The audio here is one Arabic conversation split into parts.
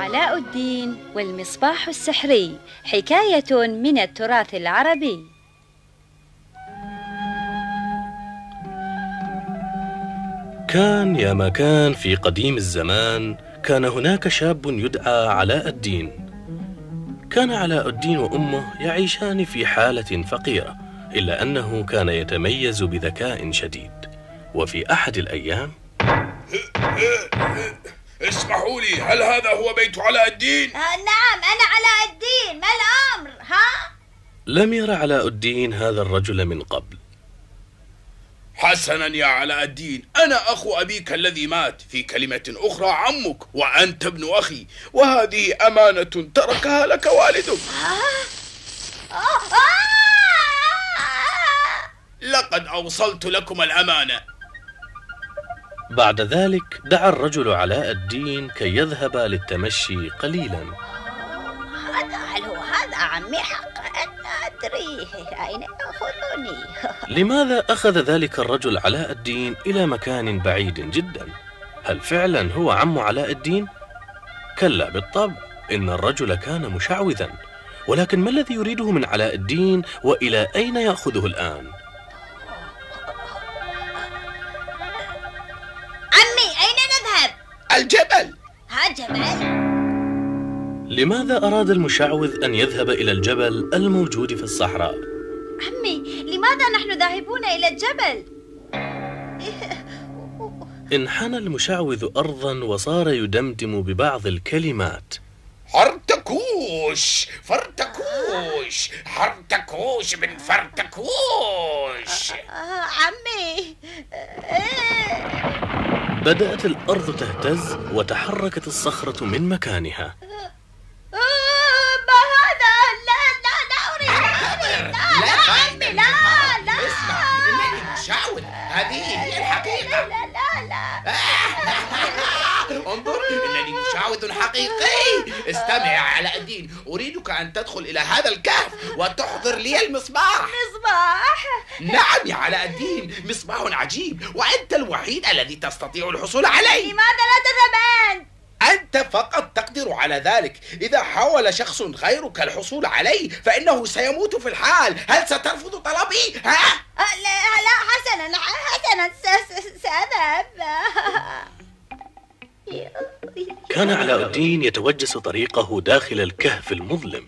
علاء الدين والمصباح السحري حكاية من التراث العربي. كان يا ما كان في قديم الزمان كان هناك شاب يدعى علاء الدين. كان علاء الدين وأمه يعيشان في حالة فقيرة إلا أنه كان يتميز بذكاء شديد. وفي أحد الأيام اسمحوا لي هل هذا هو بيت علاء الدين؟ آه نعم أنا علاء الدين ما الأمر؟ ها؟ لم ير علاء الدين هذا الرجل من قبل. حسنا يا علاء الدين أنا أخو أبيك الذي مات. في كلمة أخرى عمك وأنت ابن أخي وهذه أمانة تركها لك والدك. آه. آه. لقد أوصلت لكم الأمانة. بعد ذلك دعا الرجل علاء الدين كي يذهب للتمشي قليلا هذا هل هو هذا عمي حقا لا أدري أين يأخذني لماذا أخذ ذلك الرجل علاء الدين إلى مكان بعيد جدا؟ هل فعلا هو عم علاء الدين؟ كلا بالطبع إن الرجل كان مشعوذا ولكن ما الذي يريده من علاء الدين وإلى أين يأخذه الآن؟ الجبل ها جبل لماذا أراد المشعوذ أن يذهب إلى الجبل الموجود في الصحراء؟ عمي لماذا نحن ذاهبون إلى الجبل؟ انحنى المشعوذ أرضا وصار يدمدم ببعض الكلمات حرتكوش فرتكوش حرتكوش بن فرتكوش آه عمي آه. بدأت الأرض تهتز وتحركت الصخرة من مكانها. مشعوذ حقيقي. استمع يا علاء الدين. أريدك أن تدخل إلى هذا الكهف وتحضر لي المصباح. مصباح. نعم يا علاء الدين. مصباح عجيب. وأنت الوحيد الذي تستطيع الحصول عليه. لماذا لا تذهب أنت؟ فقط تقدر على ذلك. إذا حاول شخص غيرك الحصول عليه فإنه سيموت في الحال. هل سترفض طلبي؟ ها؟ آه، لا لا حسنا حسنا سأذهب. كان علاء الدين يتوجس طريقه داخل الكهف المظلم المظلم.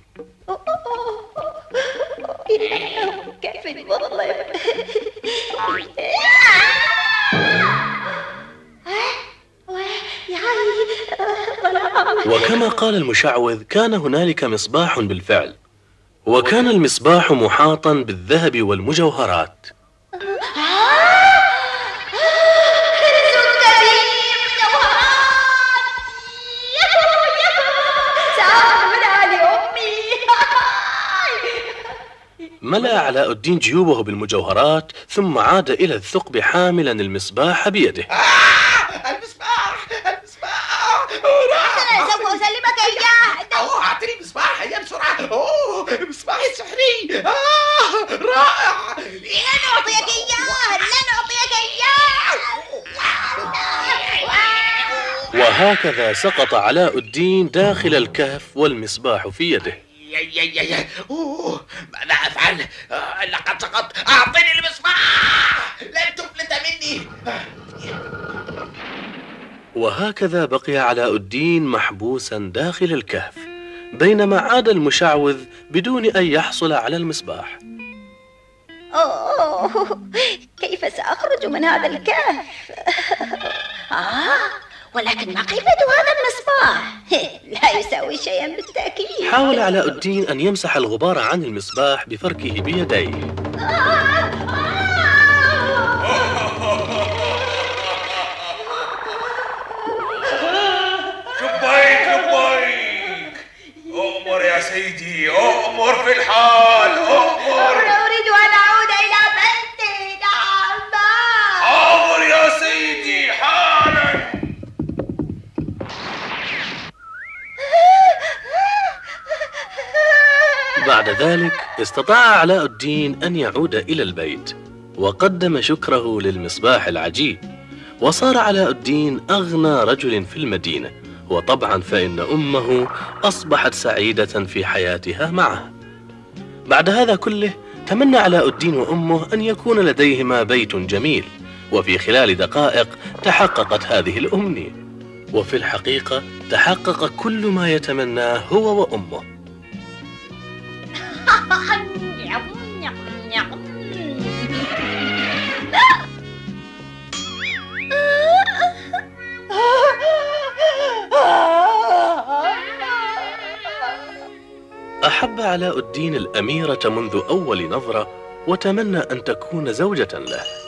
وكما قال المشعوذ كان هنالك مصباح بالفعل. وكان المصباح محاطا بالذهب والمجوهرات. ملأ علاء الدين جيوبه بالمجوهرات ثم عاد إلى الثقب حاملا المصباح بيده. آه! المصباح! المصباح! أنا سوف أسلمك إياه. أوه أعطني مصباح مصباحي السحري آه رائع. لن أعطيك إياه لن أعطيك إياه. وهكذا سقط علاء الدين داخل الكهف والمصباح في يده. يا يا يا يا أوه ماذا أفعل؟ آه لقد سقطت. اعطني المصباح. لن تفلت مني. وهكذا بقي علاء الدين محبوسا داخل الكهف بينما عاد المشعوذ بدون أن يحصل على المصباح. أوه كيف سأخرج من هذا الكهف؟ آه ولكن ما قيمة هذا المصباح؟ لا يساوي شيئا بالتأكيد. حاول علاء الدين أن يمسح الغبار عن المصباح بفركه بيديه. لبيك لبيك أؤمر يا سيدي أؤمر في الحال. استطاع علاء الدين أن يعود إلى البيت وقدم شكره للمصباح العجيب. وصار علاء الدين أغنى رجل في المدينة وطبعا فإن أمه أصبحت سعيدة في حياتها معه. بعد هذا كله تمنى علاء الدين وأمه أن يكون لديهما بيت جميل وفي خلال دقائق تحققت هذه الأمنية. وفي الحقيقة تحقق كل ما يتمناه هو وأمه. أحب علاء الدين الأميرة منذ أول نظرة وتمنى أن تكون زوجة له.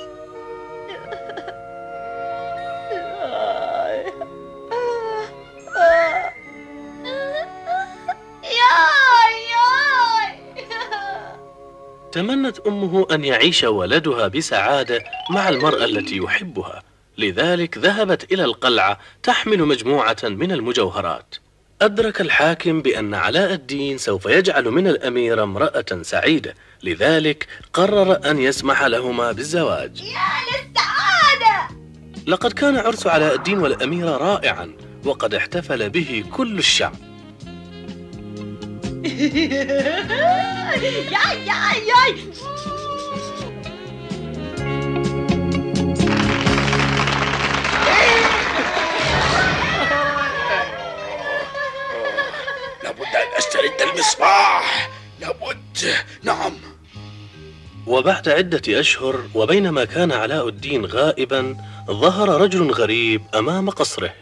تمنت أمه أن يعيش ولدها بسعادة مع المرأة التي يحبها. لذلك ذهبت إلى القلعة تحمل مجموعة من المجوهرات. أدرك الحاكم بأن علاء الدين سوف يجعل من الأميرة امرأة سعيدة. لذلك قرر أن يسمح لهما بالزواج. يا للسعادة! لقد كان عرس علاء الدين والأميرة رائعا وقد احتفل به كل الشعب. ياي ياي ياي. لابد أن أسترد المصباح. لابد. نعم. وبعد عدة أشهر وبينما كان علاء الدين غائبا ظهر رجل غريب أمام قصره.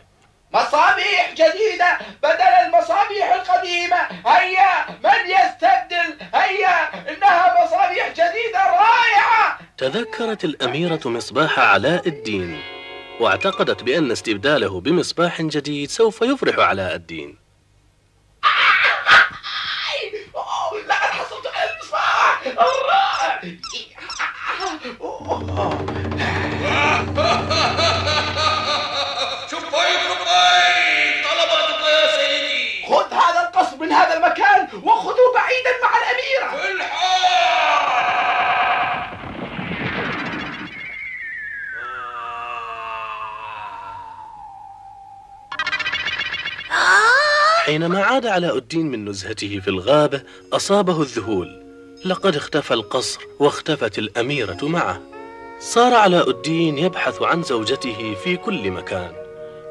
مصابيح جديدة بدل المصابيح القديمة. هيا من يستبدل؟ هيا إنها مصابيح جديدة رائعة. تذكرت الأميرة مصباح علاء الدين واعتقدت بأن استبداله بمصباح جديد سوف يفرح علاء الدين. لقد حصلت على المصباح. الرائع. وخذوا بعيدا مع الأميرة. حينما عاد علاء الدين من نزهته في الغابة أصابه الذهول. لقد اختفى القصر واختفت الأميرة معه. صار علاء الدين يبحث عن زوجته في كل مكان.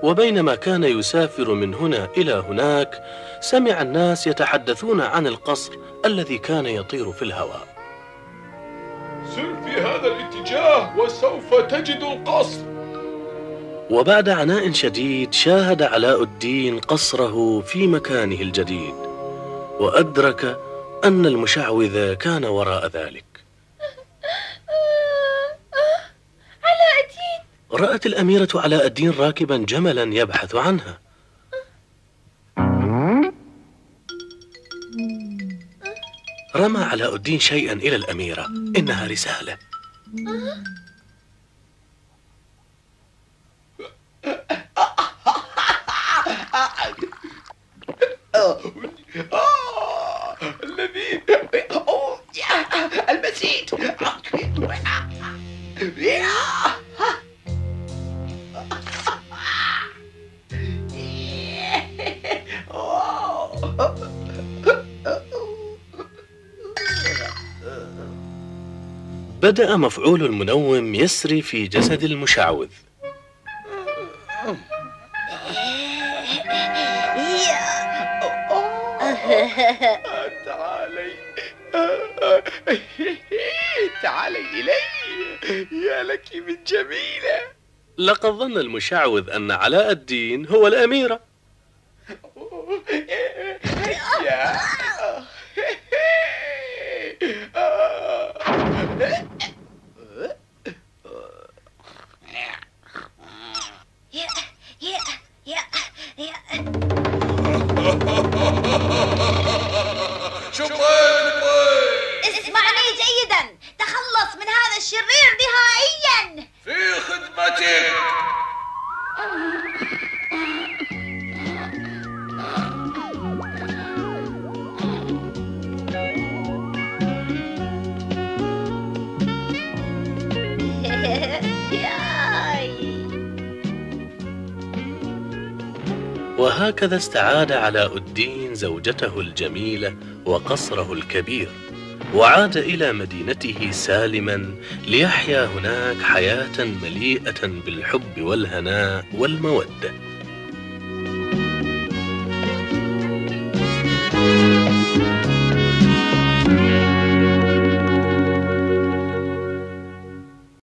وبينما كان يسافر من هنا إلى هناك سمع الناس يتحدثون عن القصر الذي كان يطير في الهواء. سر في هذا الاتجاه وسوف تجد القصر. وبعد عناء شديد شاهد علاء الدين قصره في مكانه الجديد وأدرك أن المشعوذ كان وراء ذلك علاء الدين رأت الأميرة علاء الدين راكبا جملا يبحث عنها. رمى علاء الدين شيئا إلى الأميرة. إنها رسالة. المزيد بدأ مفعول المنوم يسري في جسد المشعوذ. تعالي تعالي إلي يا لك من جميلة لقد ظن المشعوذ أن علاء الدين هو الأميرة يا وهكذا استعاد علاء الدين زوجته الجميلة وقصره الكبير وعاد إلى مدينته سالما ليحيا هناك حياة مليئة بالحب والهناء والمودة.